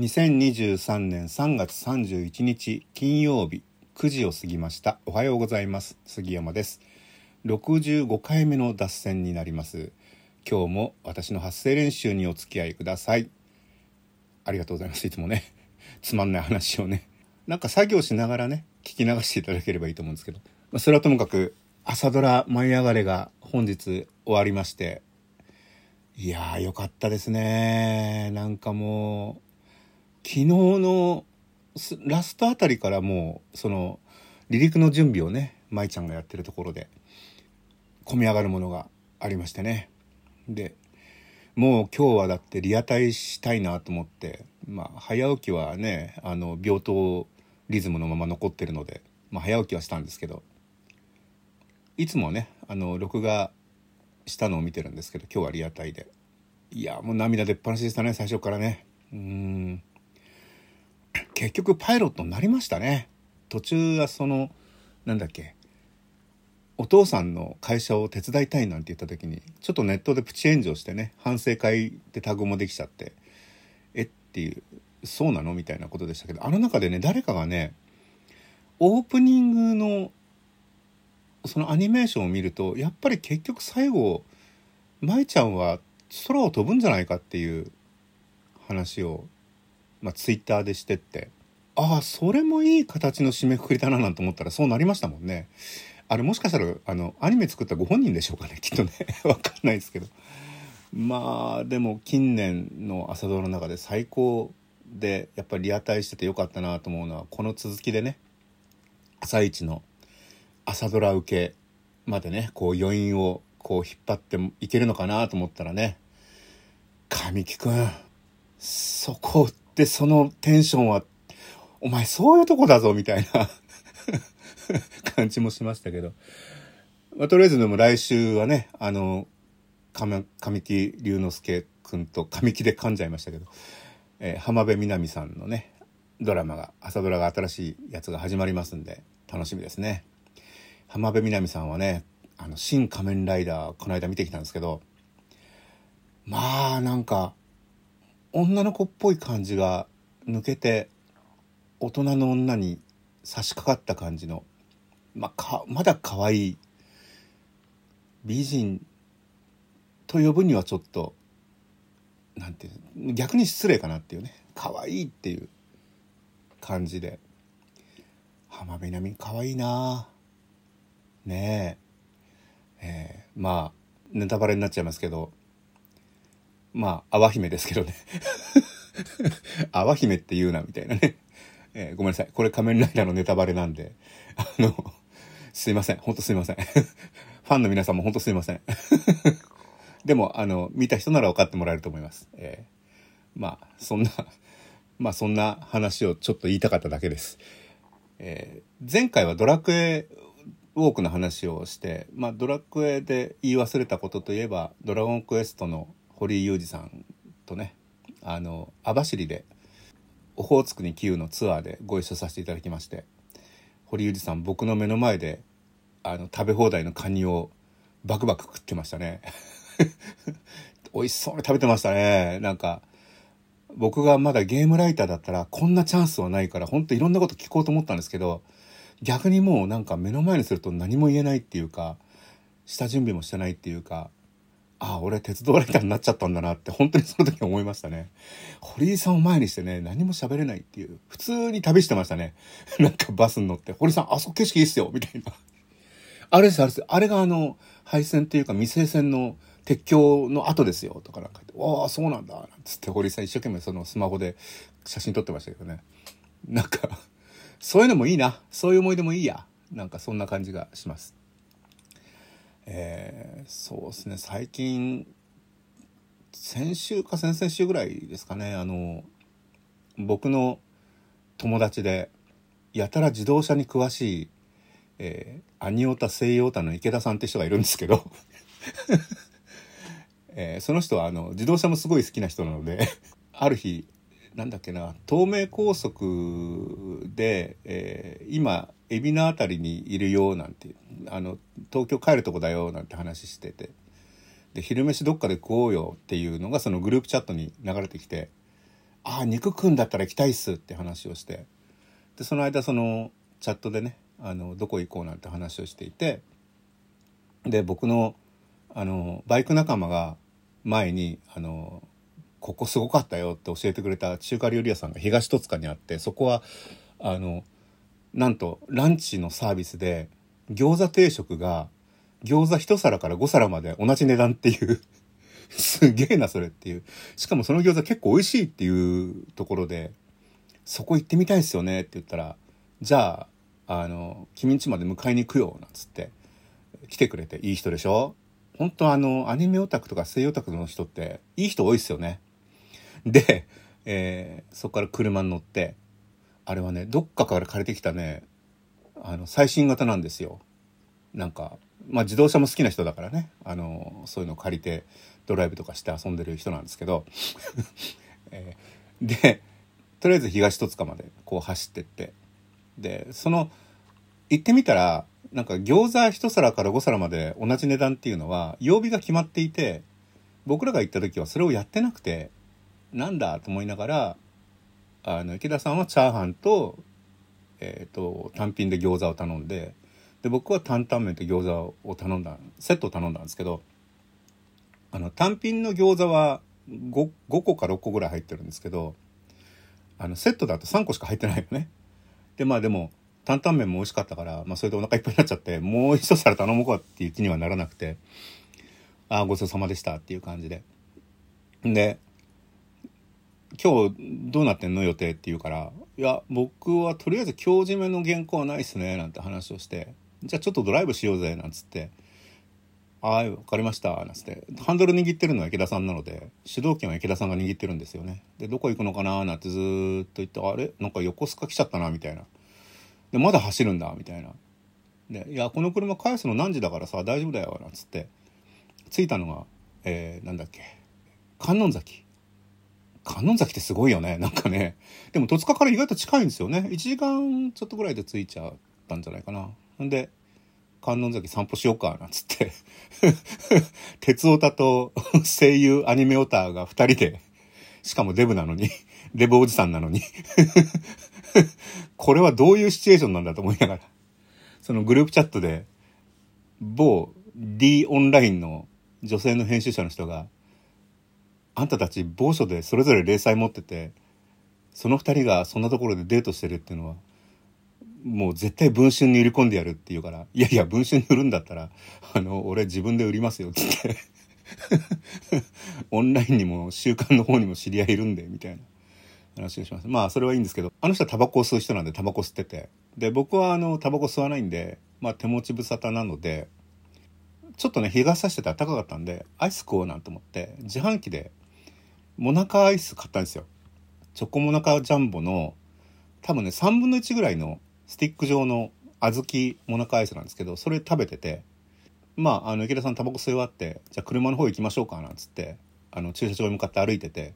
2023年3月31日金曜日9時を過ぎました。おはようございます。杉山です。65回目の脱線になります。今日も私の発声練習にお付き合いください。ありがとうございます。いつもね つまんない話をね。なんか作業しながらね聞き流していただければいいと思うんですけど、まあ、それはともかく朝ドラ舞い上がれが本日終わりまして。いやーよかったですね。なんかもう昨日のラストあたりからもうその離陸の準備をね舞ちゃんがやってるところで込み上がるものがありましてね。でもう今日はだってリアタイしたいなと思ってまあ早起きはねあの病棟リズムのまま残ってるので、まあ、早起きはしたんですけどいつもねあの録画したのを見てるんですけど今日はリアタイで。いやもう涙出っ放しでしたね最初からね。うん。結局パイロットになりましたね。途中はそのなんだっけお父さんの会社を手伝いたいなんて言った時にちょっとネットでプチ炎上してね反省会でタグもできちゃってえっていうそうなのみたいなことでしたけどあの中でね誰かがねオープニングのそのアニメーションを見るとやっぱり結局最後舞ちゃんは空を飛ぶんじゃないかっていう話をまあ、ツイッターでしてってああそれもいい形の締めくくりだななんて思ったらそうなりましたもんね。あれもしかしたらあのアニメ作ったご本人でしょうかね きっとね。分かんないですけど。まあでも近年の朝ドラの中で最高でやっぱりリアタイしててよかったなと思うのはこの続きでね朝一の朝ドラ受けまでねこう余韻をこう引っ張っていけるのかなと思ったらね神木君そこで、そのテンションは、お前そういうとこだぞ、みたいな 感じもしましたけど。まあ、とりあえずでも来週はね、あの、神木隆之介くんと神木で噛んじゃいましたけど、えー、浜辺美波さんのね、ドラマが、朝ドラが新しいやつが始まりますんで、楽しみですね。浜辺美波さんはね、あの、新仮面ライダー、この間見てきたんですけど、まあ、なんか、女の子っぽい感じが抜けて大人の女に差し掛かった感じのまあ、かまだ可愛い美人と呼ぶにはちょっとなんていう逆に失礼かなっていうね。可愛いっていう感じで。浜辺美波可愛いな。ねえ。えー、まあネタバレになっちゃいますけど。まあ、淡姫ですけどね。淡姫って言うな、みたいなね。えー、ごめんなさい。これ仮面ライダーのネタバレなんで、あの、すいません。ほんとすいません。ファンの皆さんもほんとすいません。でも、あの、見た人なら分かってもらえると思います。えー、まあ、そんな、まあ、そんな話をちょっと言いたかっただけです。えー、前回はドラクエウォークの話をして、まあ、ドラクエで言い忘れたことといえば、ドラゴンクエストの堀井雄二さんとねあの網走でオホーツクに9のツアーでご一緒させていただきまして堀井雄二さん僕の目の前であの食べ放題のカニをバクバク食ってましたね。美味しそうに食べてましたね。なんか僕がまだゲームライターだったらこんなチャンスはないからほんといろんなこと聞こうと思ったんですけど逆にもうなんか目の前にすると何も言えないっていうか下準備もしてないっていうかああ、俺鉄道ライターになっちゃったんだなって本当にその時思いましたね。堀井さんを前にしてね、何も喋れないっていう。普通に旅してましたね。なんかバスに乗って、堀井さん、あそこ景色いいっすよみたいな。あれです、あれです。あれがあの、配線っていうか未成線の鉄橋の後ですよとかなんか言って、ああ、そうなんだ。なんつって堀井さん一生懸命そのスマホで写真撮ってましたけどね。なんか、そういうのもいいな。そういう思い出もいいや。なんかそんな感じがします。えー、そうですね。最近先週か先々週ぐらいですかね。あの僕の友達でやたら自動車に詳しい、えー、アニオタ西洋タの池田さんって人がいるんですけど。えー、その人はあの自動車もすごい好きな人なので ある日なんだっけな東名高速で、えー、今海老名辺りにいるよなんてあの東京帰るとこだよなんて話してて。で昼飯どっかで食おうよっていうのがそのグループチャットに流れてきてああ、肉食うんだったら行きたいっすって話をして、で、その間そのチャットでね、あの、どこ行こうなんて話をしていて、で、僕の、あの、バイク仲間が前に、あの、ここすごかったよって教えてくれた中華料理屋さんが東戸塚にあって、そこは、あの、なんとランチのサービスで餃子定食が餃子一皿から5皿まで同じ値段っていう すげえなそれっていう。しかもその餃子結構美味しいっていうところで、そこ行ってみたいですよねって言ったら、じゃあ、あの、君ん家まで迎えに行くよ、なんつって、来てくれていい人でしょ？本当あの、アニメオタクとか声優オタクの人って、いい人多いっすよね。で、えー、そこから車に乗って、あれはね、どっかから借りてきたね、あの、最新型なんですよ。なんか、まあ自動車も好きな人だからね、あの、そういうのを借りてドライブとかして遊んでる人なんですけど、えー、で、とりあえず東戸塚までこう走ってって、で、その、行ってみたら、なんか餃子1皿から5皿まで同じ値段っていうのは曜日が決まっていて、僕らが行った時はそれをやってなくて、なんだと思いながら、あの池田さんはチャーハンと,、えーと、単品で餃子を頼んでで僕は担々麺と餃子を頼んだセットを頼んだんですけどあの単品の餃子は 5, 5個か6個ぐらい入ってるんですけどあのセットだと3個しか入ってないよね。でまあでも担々麺も美味しかったから、まあ、それでお腹いっぱいになっちゃってもう一皿頼もうかっていう気にはならなくてああごちそうさまでしたっていう感じで。で今日どうなってんの予定って言うから、いや、僕はとりあえず今日締めの原稿はないっすね、なんて話をして、じゃあちょっとドライブしようぜ、なんつって、ああ、わかりました、なんつって、ハンドル握ってるのは池田さんなので、主導権は池田さんが握ってるんですよね。で、どこ行くのかな、なんてずっと言って、あれ？なんか横須賀来ちゃったな、みたいな。で、まだ走るんだ、みたいな。で、いや、この車返すの何時だからさ、大丈夫だよ、なんつって、着いたのが、えー、なんだっけ、観音崎。観音崎ってすごいよね。なんかね。でも戸塚から意外と近いんですよね。1時間ちょっとぐらいで着いちゃったんじゃないかな。んで、観音崎散歩しようか、なんつって。鉄オタと声優アニメオタが2人で、しかもデブなのに、デブおじさんなのにこれはどういうシチュエーションなんだと思いながら、そのグループチャットで、某 D オンラインの女性の編集者の人が、あんたたち某所でそれぞれ零細持っててその二人がそんなところでデートしてるっていうのはもう絶対文春に売り込んでやるって言うから「いやいや文春に売るんだったらあの俺自分で売りますよ」っつって。オンラインにも週刊の方にも知り合いいるんでみたいな。話をします。まあそれはいいんですけどあの人はタバコを吸う人なんでタバコ吸ってて。で僕はあのタバコ吸わないんでまあ手持ち無沙汰なのでちょっとね日が差してたら高かったんでアイス食おうなんて思って自販機でモナカアイス買ったんですよ。チョコモナカジャンボの多分ね3分の1ぐらいのスティック状の小豆モナカアイスなんですけどそれ食べててまああの池田さんタバコ吸い終わってじゃあ車の方行きましょうかなんつってあの駐車場に向かって歩いてて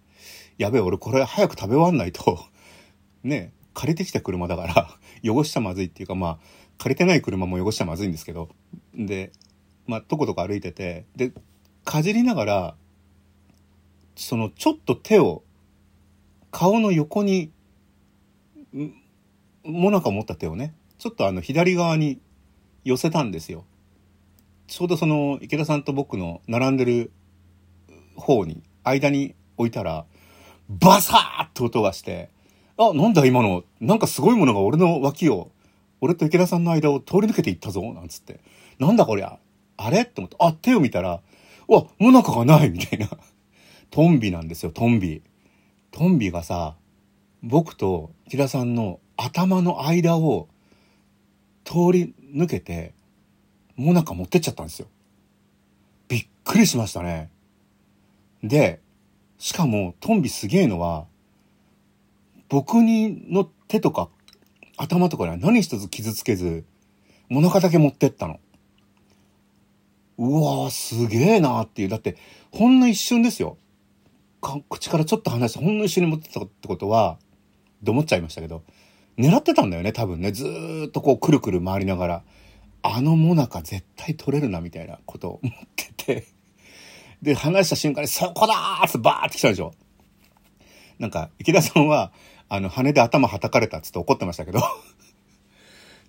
やべえ俺これ早く食べ終わんないと ね借りてきた車だから 汚しちゃまずいっていうかまあ借りてない車も汚しちゃまずいんですけどでまあとことこ歩いててでかじりながらそのちょっと手を顔の横にもなか持った手をねちょっとあの左側に寄せたんですよ。ちょうどその池田さんと僕の並んでる方に間に置いたらバサーッと音がしてあなんだ今のなんかすごいものが俺の脇を俺と池田さんの間を通り抜けていったぞなんつって。なんだこりゃあれ？って思ってあ手を見たらわもなかがないみたいな。トンビなんですよ、トンビ。トンビがさ、僕と木田さんの頭の間を通り抜けて、もなか持ってっちゃったんですよ。びっくりしましたね。で、しかもトンビすげえのは、僕にの手とか頭とかには何一つ傷つけず、もなかだけ持ってったの。うわーすげえなーっていう。だって、ほんの一瞬ですよ。口からちょっと離してほんの一緒に持ってたってことは、と思っちゃいましたけど、狙ってたんだよね、多分ね。ずっとこうくるくる回りながら、あのモナカ絶対取れるな、みたいなことを思ってて。で、離した瞬間に、そこだーってバーって来たでしょ。なんか池田さんはあの羽で頭はたかれたっつって怒ってましたけど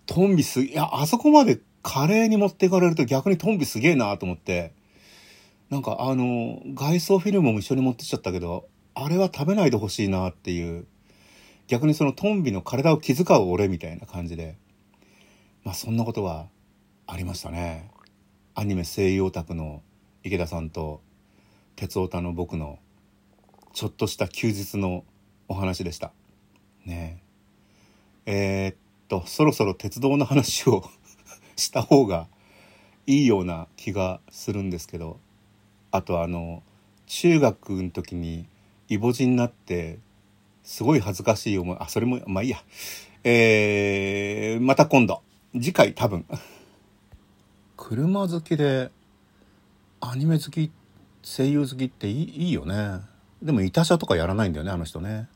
トンビすいやあそこまで華麗に持っていかれると逆にトンビすげえなと思ってなんかあの外装フィルムも一緒に持ってっちゃったけどあれは食べないでほしいなっていう。逆にそのトンビの体を気遣う俺みたいな感じで。まあそんなことはありましたね。アニメ声優オタクの池田さんと鉄オタの僕のちょっとした休日のお話でした。ね。えー、っとそろそろ鉄道の話を した方がいいような気がするんですけど。あとあの中学の時にイボ痔になってすごい恥ずかしい思いあそれもまあいいや。えー、また今度。次回多分。車好きでアニメ好き声優好きっていいいいよね。でもいた車とかやらないんだよねあの人ね。